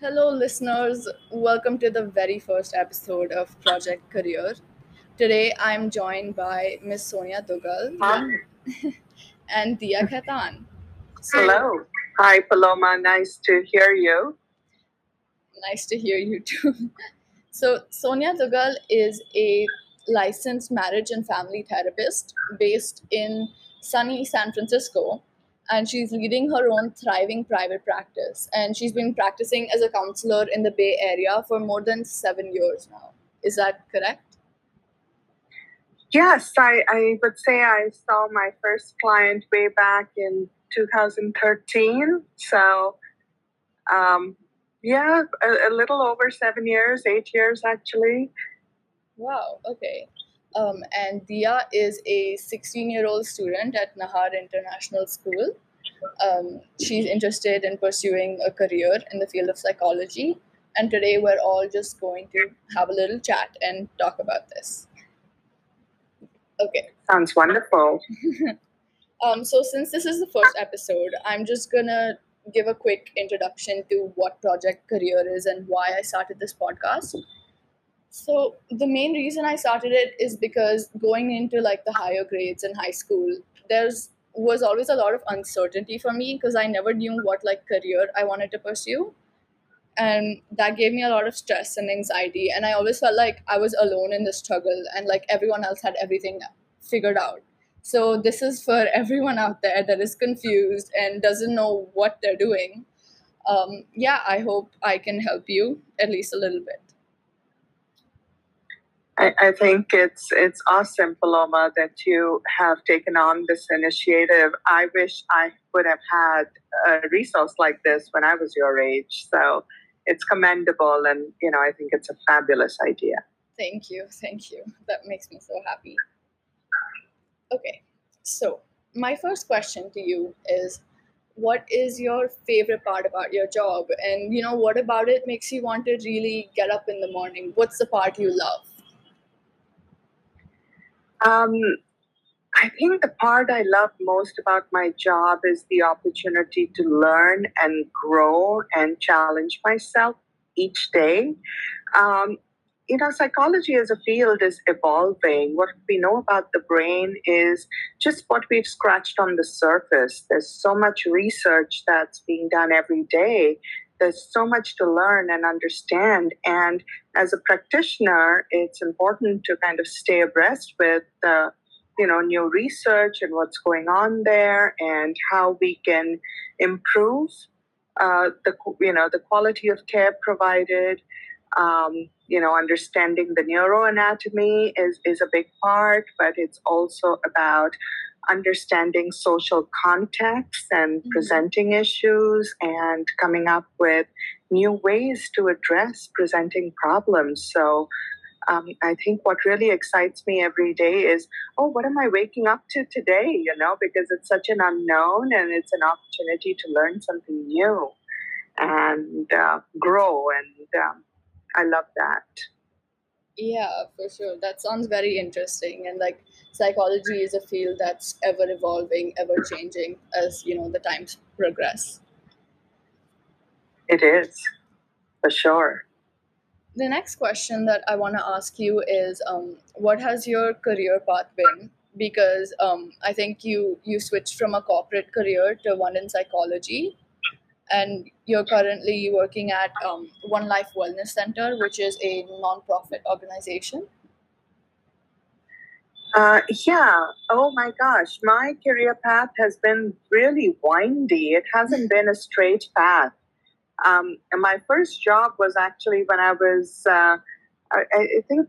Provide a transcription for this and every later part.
Hello, listeners. Welcome to the very first episode of Project Career. Today, I'm joined by Miss Sonia Duggal and Diah Khaitan. So, Hello. Hi, Paloma. Nice to hear you. nice to hear you too. So, Sonia Duggal is a licensed marriage and family therapist based in sunny San Francisco, and she's leading her own thriving private practice. And she's been practicing as a counselor in the Bay Area for more than seven years now. Is that correct? Yes, I, I would say I saw my first client way back in 2013. So, um, yeah, a, a little over seven years, eight years actually. Wow, okay. Um, and Diah is a 16 year old student at Nahar International School. Um, she's interested in pursuing a career in the field of psychology. And today we're all just going to have a little chat and talk about this. Okay. Sounds wonderful. Um, so, since this is the first episode, I'm just gonna give a quick introduction to what Project Career is and why I started this podcast. So the main reason I started it is because going into like the higher grades in high school, there's was always a lot of uncertainty for me because I never knew what like career I wanted to pursue. And that gave me a lot of stress and anxiety. And I always felt like I was alone in the struggle and like everyone else had everything figured out. So this is for everyone out there that is confused and doesn't know what they're doing. Um, yeah, I hope I can help you at least a little bit. I, I think it's it's awesome, Paloma, that you have taken on this initiative. I wish I would have had a resource like this when I was your age. So it's commendable, and you know I think it's a fabulous idea. Thank you, thank you. That makes me so happy. Okay, so my first question to you is what is your favorite part about your job? And you know, what about it makes you want to really get up in the morning? What's the part you love? Um, I think the part I love most about my job is the opportunity to learn and grow and challenge myself each day. Um, you know, psychology as a field is evolving. What we know about the brain is just what we've scratched on the surface. There's so much research that's being done every day. There's so much to learn and understand. And as a practitioner, it's important to kind of stay abreast with the you know new research and what's going on there and how we can improve uh, the you know the quality of care provided um, you know understanding the neuroanatomy is is a big part but it's also about understanding social context and Mhm. presenting issues and coming up with new ways to address presenting problems so um, I think what really excites me every day is, oh, what am I waking up to today? You know, because it's such an unknown and it's an opportunity to learn something new and uh, grow. And um, I love that. Yeah, for sure. That sounds very interesting. And like psychology is a field that's ever evolving, ever changing as you know the times progress. It is, for sure. The next question that I want to ask you is, um, what has your career path been? Because um, I think you you switched from a corporate career to one in psychology, and you're currently working at um, One Life Wellness Center, which is a non-profit organization. Uh, yeah. Oh my gosh. My career path has been really windy. It hasn't been a straight path. Um, and my first job was actually when I was, uh, I, I think,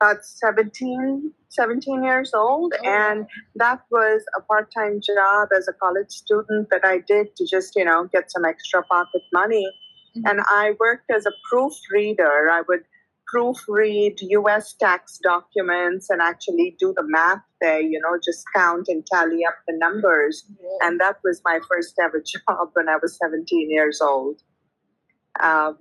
about 17, 17 years old. Oh And that was a part time job as a college student that I did to just, you know, get some extra pocket money. And Mhm. I worked as a proofreader. I would proofread US tax documents and actually do the math there, you know, just count and tally up the numbers. Whoa. And that was my first ever job when I was 17 years old. Um,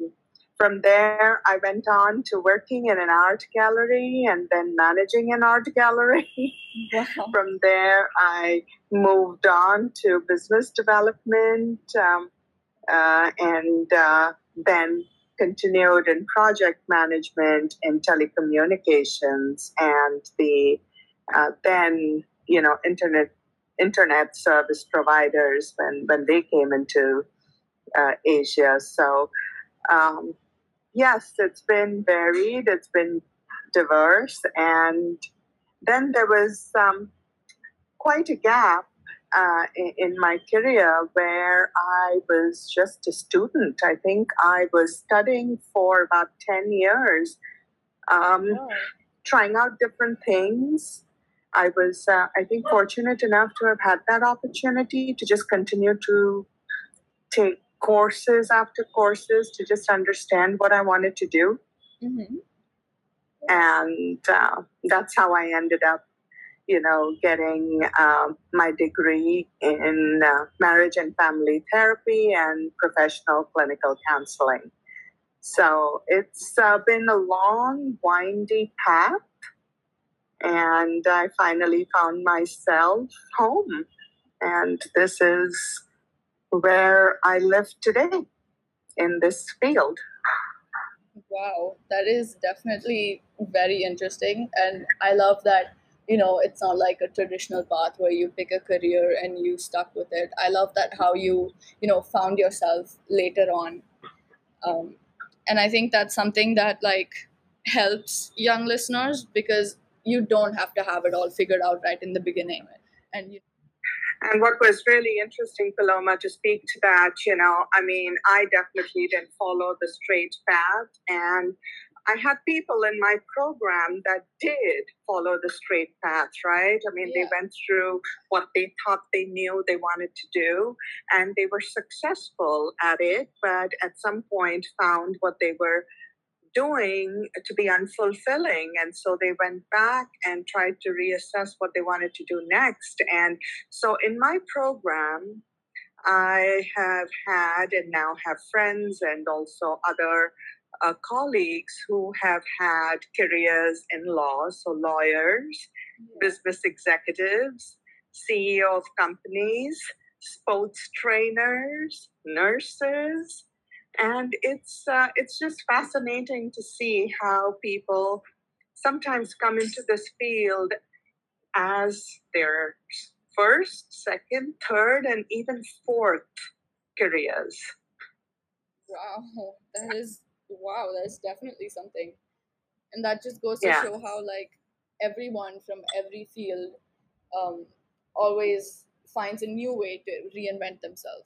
from there, I went on to working in an art gallery and then managing an art gallery. Wow. from there, I moved on to business development um, uh, and uh, then continued in project management in telecommunications and the uh, then you know internet internet service providers when when they came into uh, Asia. So um, yes, it's been varied. It's been diverse, and then there was um, quite a gap uh, in, in, my career where I was just a student. I think I was studying for about 10 years, um, oh. trying out different things. I was, uh, I think, fortunate enough to have had that opportunity to just continue to take courses after courses to just understand what I wanted to do. Mm-hmm. And uh, that's how I ended up you know, getting um, my degree in uh, marriage and family therapy and professional clinical counseling. So it's uh, been a long, windy path, and I finally found myself home. And this is where I live today in this field. Wow, that is definitely very interesting. And I love that you know it's not like a traditional path where you pick a career and you stuck with it i love that how you you know found yourself later on um, and i think that's something that like helps young listeners because you don't have to have it all figured out right in the beginning and you and what was really interesting, Paloma, to speak to that, you know, I mean, I definitely didn't follow the straight path. And I had people in my program that did follow the straight path, right? I mean, yeah. they went through what they thought they knew they wanted to do, and they were successful at it, but at some point found what they were doing to be unfulfilling. And so they went back and tried to reassess what they wanted to do next. And so in my program, I have had and now have friends and also other uh, colleagues who have had careers in law, so lawyers, business executives, CEO of companies, sports trainers, nurses, and it's uh, it's just fascinating to see how people sometimes come into this field as their first, second, third, and even fourth careers. Wow, that is wow, that's definitely something. And that just goes to yeah. show how like everyone from every field um, always finds a new way to reinvent themselves.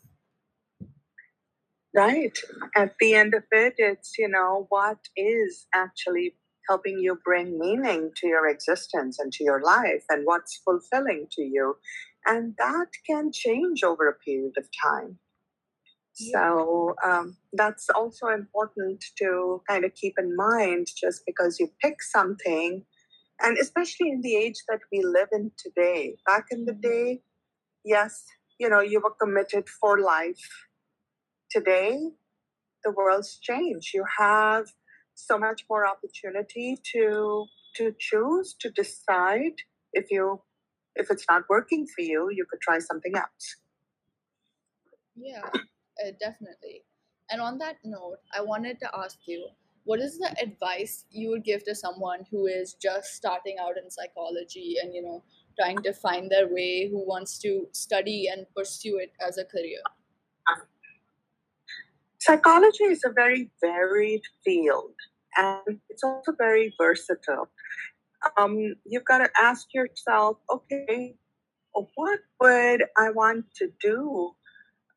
Right. At the end of it, it's, you know, what is actually helping you bring meaning to your existence and to your life and what's fulfilling to you. And that can change over a period of time. So um, that's also important to kind of keep in mind just because you pick something, and especially in the age that we live in today. Back in the mm-hmm. day, yes, you know, you were committed for life. Today, the world's changed. You have so much more opportunity to to choose to decide if you if it's not working for you you could try something else yeah uh, definitely. And on that note, I wanted to ask you what is the advice you would give to someone who is just starting out in psychology and, you know, trying to find their way, who wants to study and pursue it as a career? Psychology is a very varied field and it's also very versatile. Um, you've got to ask yourself, okay, what would I want to do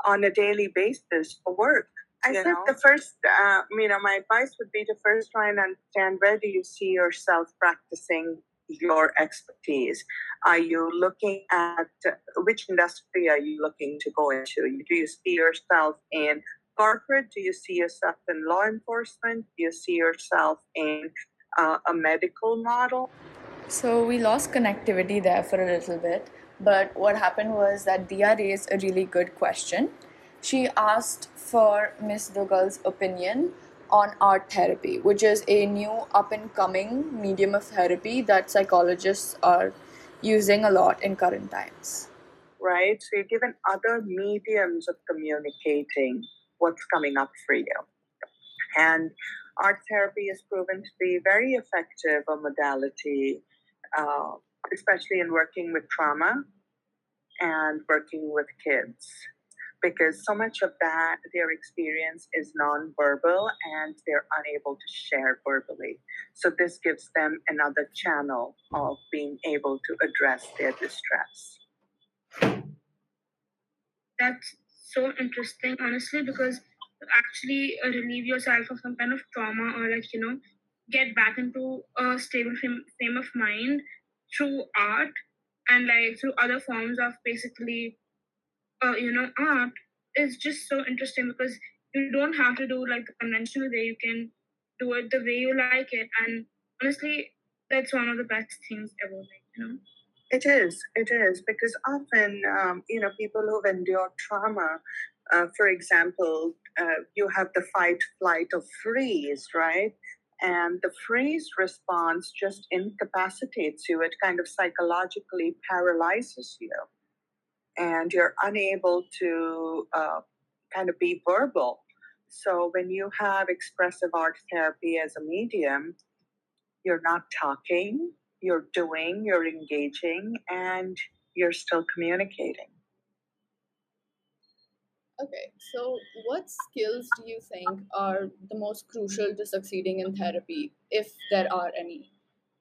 on a daily basis for work. I think the first, uh, you know, my advice would be to first try and understand where do you see yourself practicing your expertise? Are you looking at which industry are you looking to go into? Do you see yourself in corporate? Do you see yourself in law enforcement? Do you see yourself in uh, a medical model? So we lost connectivity there for a little bit. But what happened was that Diah raised a really good question. She asked for Miss Duggal's opinion on art therapy, which is a new up and coming medium of therapy that psychologists are using a lot in current times. Right? So you're given other mediums of communicating what's coming up for you. And art therapy is proven to be very effective a modality, uh, especially in working with trauma and working with kids because so much of that their experience is nonverbal and they're unable to share verbally so this gives them another channel of being able to address their distress that's so interesting honestly because actually uh, relieve yourself of some kind of trauma or like you know get back into a stable frame, frame of mind through art and like through other forms of basically uh, you know art is just so interesting because you don't have to do like the conventional way. You can do it the way you like it. And honestly that's one of the best things ever like you know it is it is because often um, you know people who've endured trauma uh, for example uh, you have the fight flight or freeze right? And the freeze response just incapacitates you. It kind of psychologically paralyzes you. And you're unable to uh, kind of be verbal. So when you have expressive art therapy as a medium you're not talking you're doing you're engaging and you're still communicating Okay, so what skills do you think are the most crucial to succeeding in therapy, if there are any?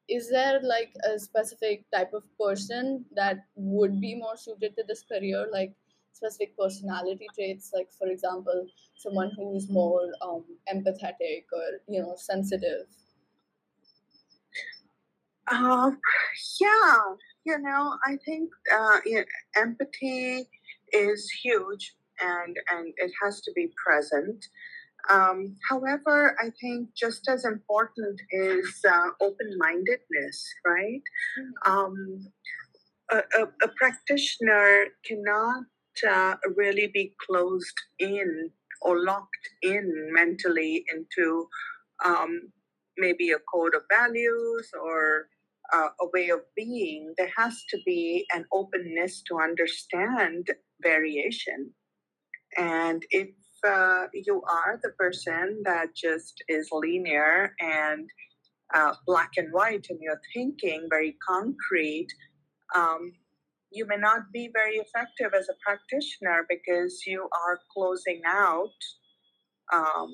Is there like a specific type of person that would be more suited to this career, like specific personality traits, like for example, someone who's more um, empathetic or you know sensitive? Uh, yeah, you know, I think uh, yeah, empathy is huge and and it has to be present. Um, however, I think just as important is uh, open mindedness, right? Mm-hmm. Um, a, a, a, practitioner cannot uh, really be closed in or locked in mentally into um, maybe a code of values or uh, a way of being. There has to be an openness to understand variation and if uh, you are the person that just is linear and uh, black and white and you're thinking very concrete, um, you may not be very effective as a practitioner because you are closing out, um,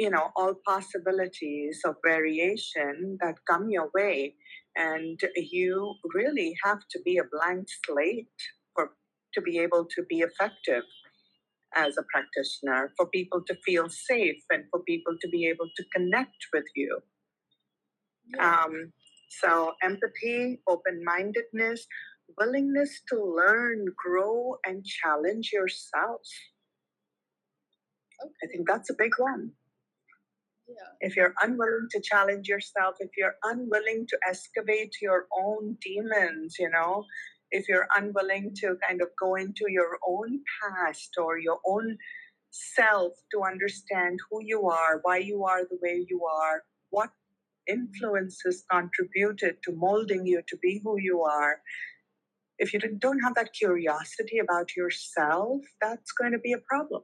you know, all possibilities of variation that come your way. And you really have to be a blank slate for to be able to be effective as a practitioner, for people to feel safe, and for people to be able to connect with you. Yeah. Um, so, empathy, open mindedness, willingness to learn, grow, and challenge yourself. Okay. I think that's a big one. Yeah. If you're unwilling to challenge yourself, if you're unwilling to excavate your own demons, you know, if you're unwilling to kind of go into your own past or your own self to understand who you are, why you are the way you are, what influences contributed to molding you to be who you are. If you don't have that curiosity about yourself, that's going to be a problem.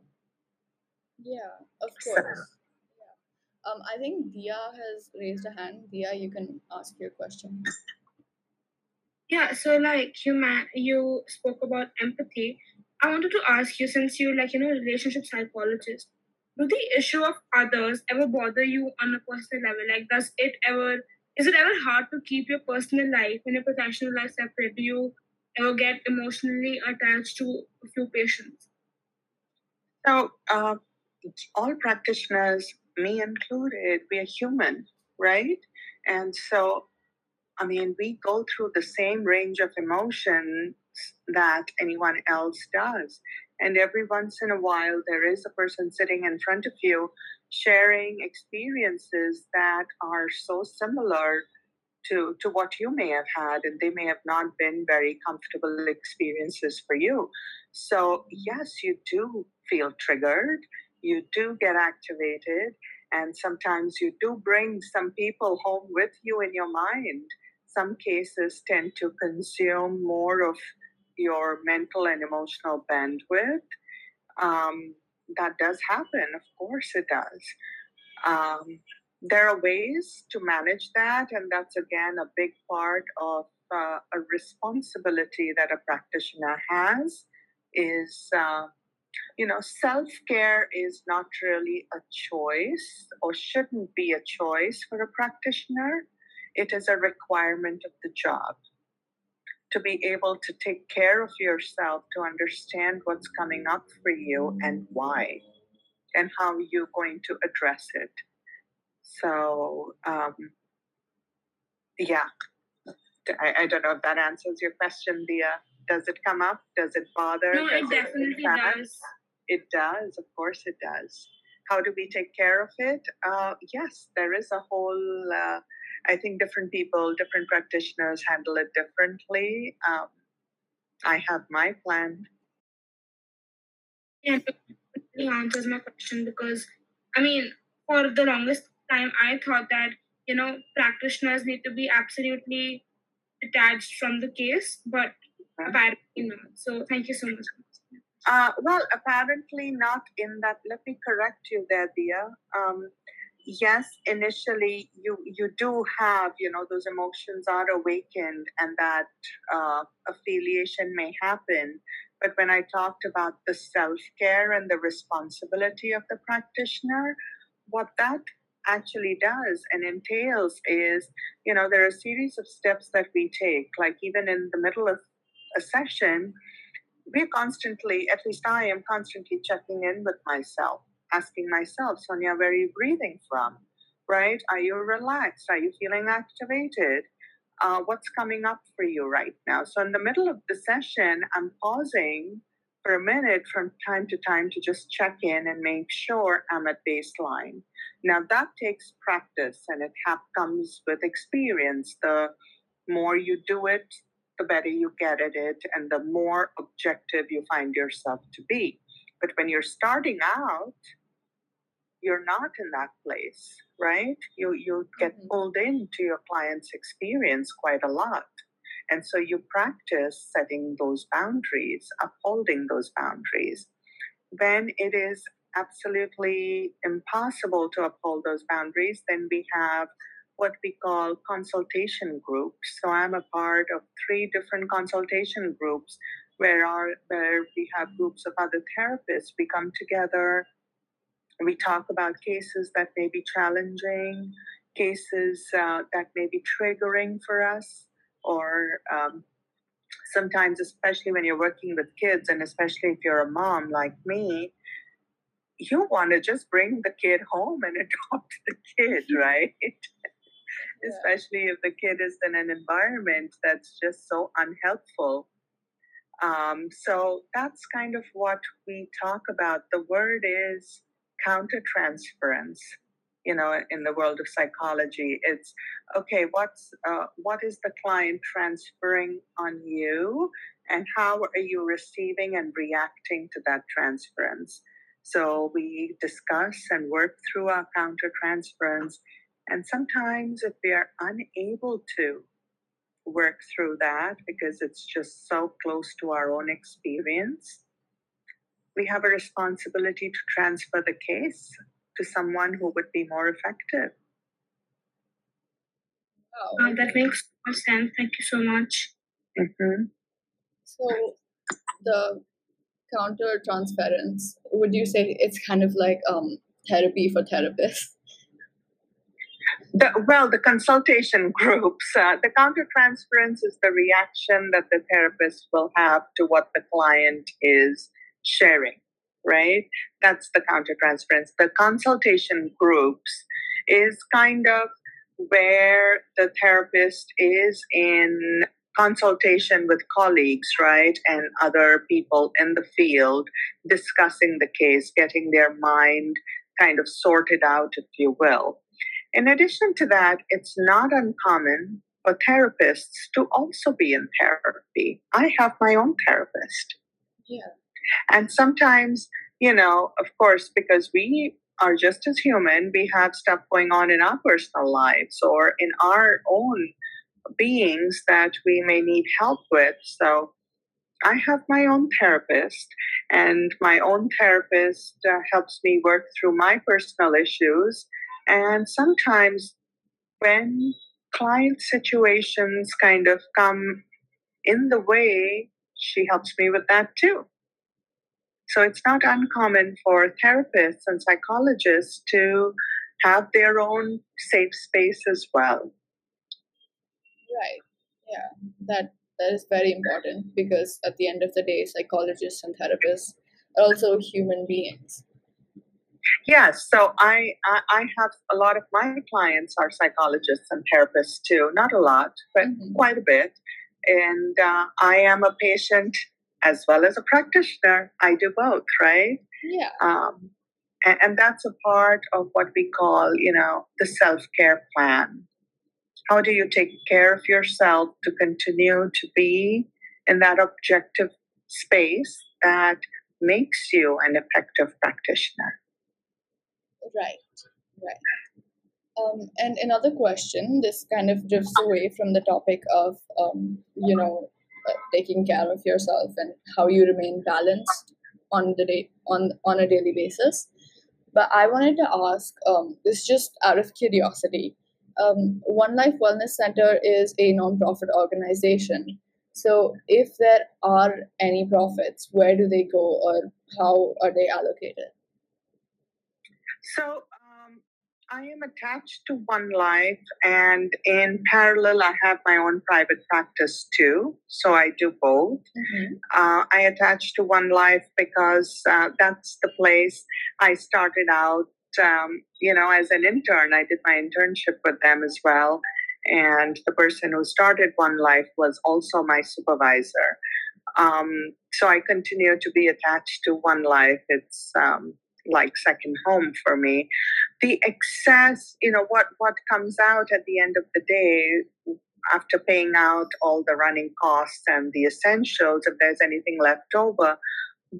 Yeah, of course. So. Um, I think Diah has raised a hand. Diah, you can ask your question. Yeah, so like you man, you spoke about empathy. I wanted to ask you, since you're like you know relationship psychologist, do the issue of others ever bother you on a personal level? Like, does it ever is it ever hard to keep your personal life and your professional life separate? Do you ever get emotionally attached to a few patients? So, uh, all practitioners, me included, we are human, right? And so I mean, we go through the same range of emotions that anyone else does. And every once in a while, there is a person sitting in front of you sharing experiences that are so similar to, to what you may have had, and they may have not been very comfortable experiences for you. So, yes, you do feel triggered, you do get activated, and sometimes you do bring some people home with you in your mind some cases tend to consume more of your mental and emotional bandwidth. Um, that does happen. Of course, it does. Um, there are ways to manage that, and that's again a big part of uh, a responsibility that a practitioner has. Is uh, you know, self care is not really a choice or shouldn't be a choice for a practitioner. It is a requirement of the job to be able to take care of yourself, to understand what's coming up for you and why, and how you're going to address it. So, um, yeah, I, I, don't know if that answers your question, Leah Does it come up? Does it bother? No, does it definitely it does. It does, of course, it does. How do we take care of it? Uh, yes, there is a whole. Uh, I think different people, different practitioners handle it differently. Um, I have my plan. Yeah, it answers my question because, I mean, for the longest time, I thought that you know practitioners need to be absolutely detached from the case, but apparently not. So, thank you so much. Uh, well, apparently not in that. Let me correct you there, Diah. Um, yes, initially you you do have you know those emotions are awakened and that uh, affiliation may happen. But when I talked about the self care and the responsibility of the practitioner, what that actually does and entails is you know there are a series of steps that we take like even in the middle of a session we're constantly, at least I am constantly checking in with myself, asking myself, Sonia, where are you breathing from? Right? Are you relaxed? Are you feeling activated? Uh, what's coming up for you right now? So, in the middle of the session, I'm pausing for a minute from time to time to just check in and make sure I'm at baseline. Now, that takes practice and it comes with experience. The more you do it, the better you get at it and the more objective you find yourself to be. But when you're starting out, you're not in that place, right? You you get mm-hmm. pulled into your client's experience quite a lot. And so you practice setting those boundaries, upholding those boundaries. When it is absolutely impossible to uphold those boundaries, then we have what we call consultation groups. So I'm a part of three different consultation groups where our where we have groups of other therapists. We come together, we talk about cases that may be challenging, cases uh, that may be triggering for us, or um, sometimes, especially when you're working with kids, and especially if you're a mom like me, you want to just bring the kid home and adopt the kid, right? Especially if the kid is in an environment that's just so unhelpful. Um, so that's kind of what we talk about. The word is countertransference. You know, in the world of psychology, it's okay. What's uh, what is the client transferring on you, and how are you receiving and reacting to that transference? So we discuss and work through our countertransference and sometimes, if we are unable to work through that because it's just so close to our own experience, we have a responsibility to transfer the case to someone who would be more effective. Oh, that makes sense. Thank you so much. Mm-hmm. So, the counter transference, would you say it's kind of like um, therapy for therapists? The, well, the consultation groups, uh, the countertransference is the reaction that the therapist will have to what the client is sharing, right? That's the countertransference. The consultation groups is kind of where the therapist is in consultation with colleagues, right, and other people in the field, discussing the case, getting their mind kind of sorted out, if you will. In addition to that, it's not uncommon for therapists to also be in therapy. I have my own therapist. Yeah. And sometimes, you know, of course, because we are just as human, we have stuff going on in our personal lives or in our own beings that we may need help with. So I have my own therapist, and my own therapist uh, helps me work through my personal issues. And sometimes, when client situations kind of come in the way, she helps me with that too. So it's not uncommon for therapists and psychologists to have their own safe space as well. Right. Yeah. That that is very important because at the end of the day, psychologists and therapists are also human beings. Yes, so I, I, I have a lot of my clients are psychologists and therapists too. Not a lot, but mm-hmm. quite a bit. And uh, I am a patient as well as a practitioner. I do both, right? Yeah. Um, and, and that's a part of what we call, you know, the self care plan. How do you take care of yourself to continue to be in that objective space that makes you an effective practitioner? Right, right. Um, and another question, this kind of drifts away from the topic of, um, you know, uh, taking care of yourself and how you remain balanced on the day on on a daily basis. But I wanted to ask, um, this just out of curiosity. Um, One Life Wellness Center is a nonprofit organization. So, if there are any profits, where do they go or how are they allocated? So um, I am attached to One Life, and in parallel, I have my own private practice too. So I do both. Mm-hmm. Uh, I attach to One Life because uh, that's the place I started out. Um, you know, as an intern, I did my internship with them as well. And the person who started One Life was also my supervisor. Um, so I continue to be attached to One Life. It's um, like second home for me. The excess, you know, what what comes out at the end of the day after paying out all the running costs and the essentials, if there's anything left over,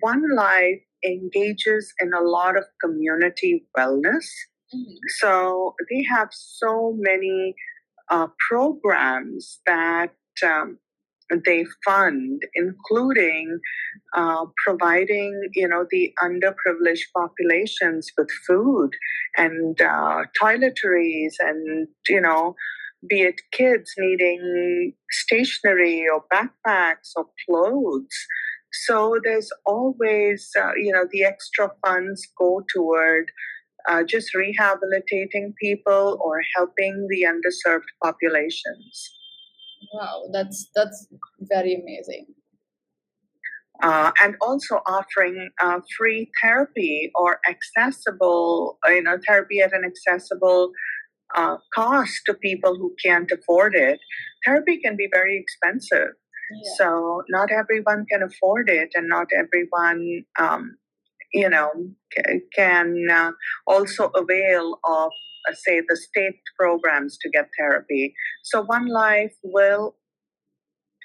One Life engages in a lot of community wellness. Mm-hmm. So they have so many uh, programs that um, they fund, including uh, providing, you know, the underprivileged populations with food and uh, toiletries, and you know, be it kids needing stationery or backpacks or clothes. So there's always, uh, you know, the extra funds go toward uh, just rehabilitating people or helping the underserved populations. Wow, that's that's very amazing. Uh, and also offering uh, free therapy or accessible, you know, therapy at an accessible uh, cost to people who can't afford it. Therapy can be very expensive, yeah. so not everyone can afford it, and not everyone, um, you know, can uh, also avail of say, the state programs to get therapy. So One Life will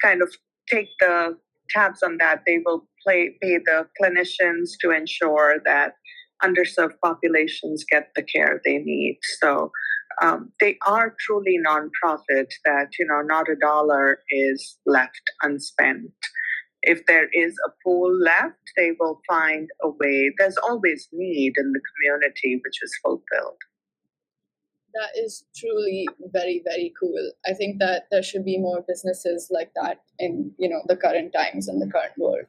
kind of take the tabs on that. They will play, pay the clinicians to ensure that underserved populations get the care they need. So um, they are truly nonprofit that, you know, not a dollar is left unspent. If there is a pool left, they will find a way. There's always need in the community which is fulfilled that is truly very very cool. I think that there should be more businesses like that in you know the current times and the current world.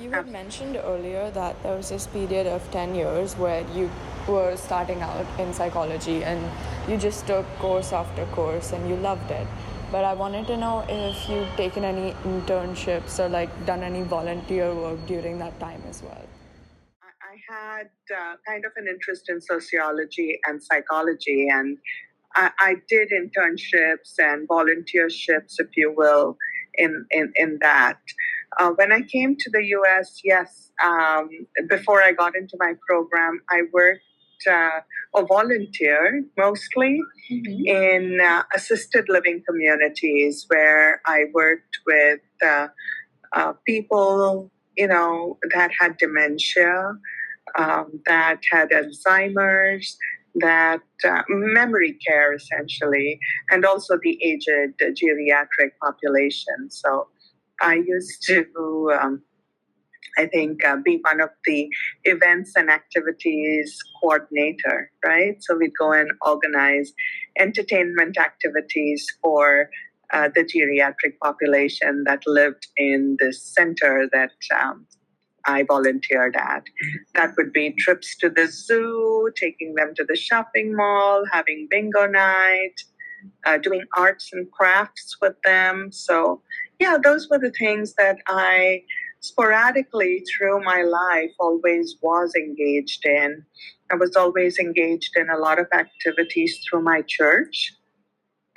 You had mentioned earlier that there was this period of 10 years where you were starting out in psychology and you just took course after course and you loved it. But i wanted to know if you've taken any internships or like done any volunteer work during that time as well had uh, kind of an interest in sociology and psychology, and I, I, did internships and volunteerships, if you will, in in, in that. Uh, when I came to the U.S., yes, um, before I got into my program, I worked uh, or volunteered mostly mm-hmm. in uh, assisted living communities where I worked with uh, uh, people, you know, that had dementia, um, that had Alzheimer's, that uh, memory care essentially, and also the aged geriatric population. So I used to, um, I think, uh, be one of the events and activities coordinator, right? So we'd go and organize entertainment activities for uh, the geriatric population that lived in this center that um, I volunteered at. That would be trips to the zoo, taking them to the shopping mall, having bingo night, uh, doing arts and crafts with them. So, yeah, those were the things that I sporadically through my life always was engaged in. I was always engaged in a lot of activities through my church.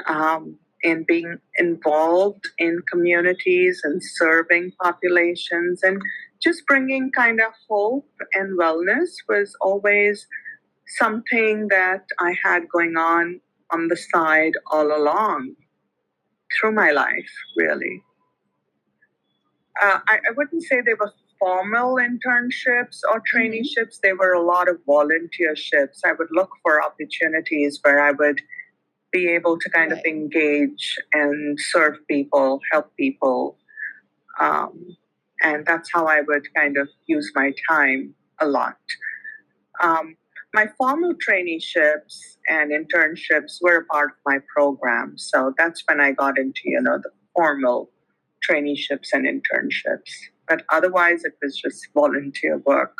Um, in being involved in communities and serving populations and just bringing kind of hope and wellness was always something that I had going on on the side all along through my life, really. Uh, I, I, wouldn't say they were formal internships or mm-hmm. traineeships, they were a lot of volunteerships. I would look for opportunities where I would be able to kind right. of engage and serve people, help people. Um, and that's how I would kind of use my time a lot. Um, my formal traineeships and internships were a part of my program, so that's when I got into you know the formal traineeships and internships. But otherwise, it was just volunteer work,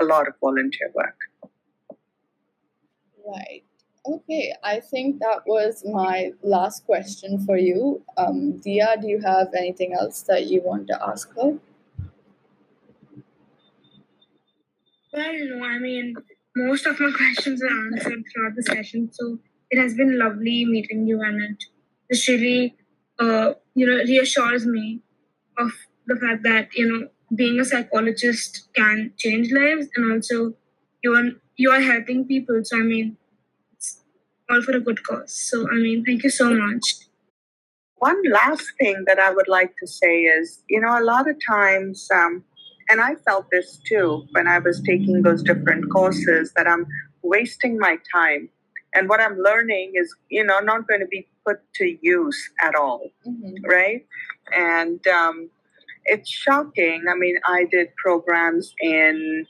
a lot of volunteer work. Right. Okay, I think that was my last question for you. Um, Diah, do you have anything else that you want to ask her? Well, no, I mean, most of my questions are answered throughout the session. So it has been lovely meeting you, and it just really, uh, you know, reassures me of the fact that you know being a psychologist can change lives, and also you are you are helping people. So I mean, all for a good cause. So I mean, thank you so much. One last thing that I would like to say is, you know, a lot of times. Um, and I felt this too when I was taking those different courses that I'm wasting my time. And what I'm learning is, you know, not going to be put to use at all, mm-hmm. right? And um, it's shocking. I mean, I did programs in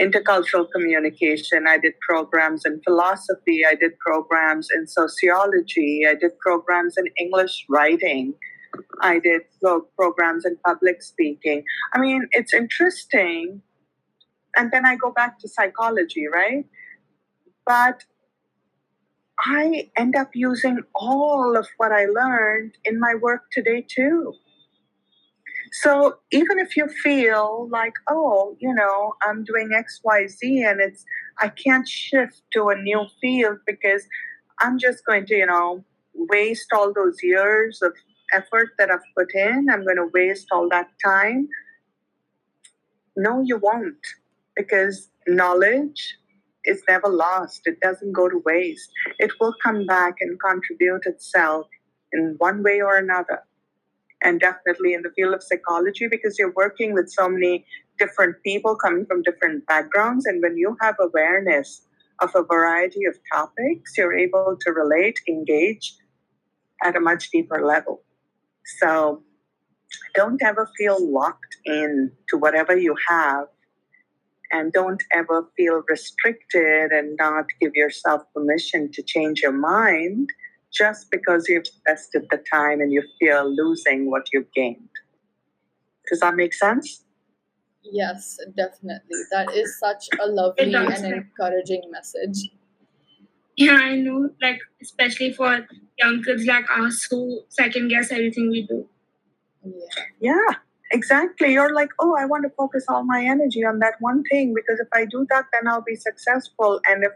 intercultural communication, I did programs in philosophy, I did programs in sociology, I did programs in English writing. I did programs in public speaking. I mean, it's interesting. And then I go back to psychology, right? But I end up using all of what I learned in my work today, too. So even if you feel like, oh, you know, I'm doing XYZ and it's, I can't shift to a new field because I'm just going to, you know, waste all those years of effort that I've put in, I'm going to waste all that time. No, you won't, because knowledge is never lost. It doesn't go to waste. It will come back and contribute itself in one way or another. And definitely in the field of psychology, because you're working with so many different people coming from different backgrounds. And when you have awareness of a variety of topics, you're able to relate, engage at a much deeper level. So don't ever feel locked in to whatever you have and don't ever feel restricted and not give yourself permission to change your mind just because you've invested the time and you fear losing what you've gained. Does that make sense? Yes, definitely. That is such a lovely and encouraging message. Yeah, I know. Like, especially for young kids like us who second guess everything we do. Yeah. Yeah, exactly. You're like, oh, I want to focus all my energy on that one thing because if I do that, then I'll be successful. And if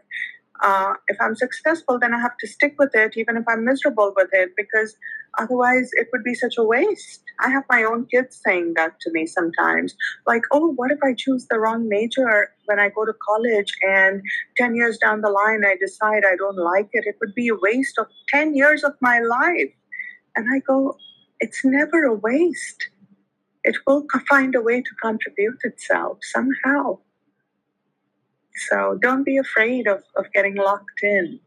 uh, if I'm successful, then I have to stick with it, even if I'm miserable with it, because otherwise it would be such a waste. I have my own kids saying that to me sometimes. Like, oh, what if I choose the wrong major when I go to college and 10 years down the line I decide I don't like it? It would be a waste of 10 years of my life. And I go, it's never a waste. It will find a way to contribute itself somehow. So don't be afraid of, of getting locked in.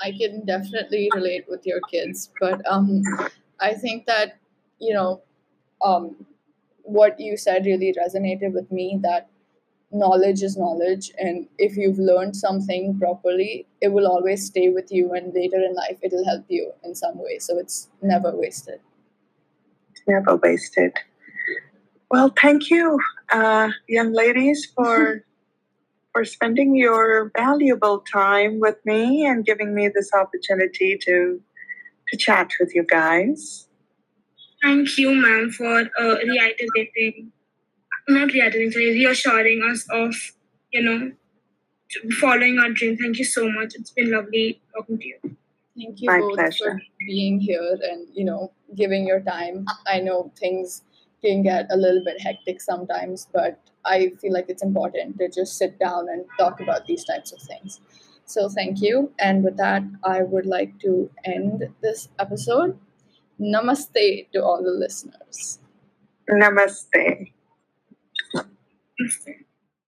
I can definitely relate with your kids, but um, I think that you know, um, what you said really resonated with me that knowledge is knowledge and if you've learned something properly it will always stay with you and later in life it'll help you in some way so it's never wasted. Never wasted well thank you uh, young ladies for for spending your valuable time with me and giving me this opportunity to to chat with you guys Thank you, ma'am, for uh, reiterating, not reiterating, sorry, reassuring us of, you know, following our dream. Thank you so much. It's been lovely talking to you. Thank you My both pleasure. for being here and you know giving your time. I know things can get a little bit hectic sometimes, but I feel like it's important to just sit down and talk about these types of things. So thank you. And with that, I would like to end this episode. Namaste to all the listeners. Namaste. Namaste.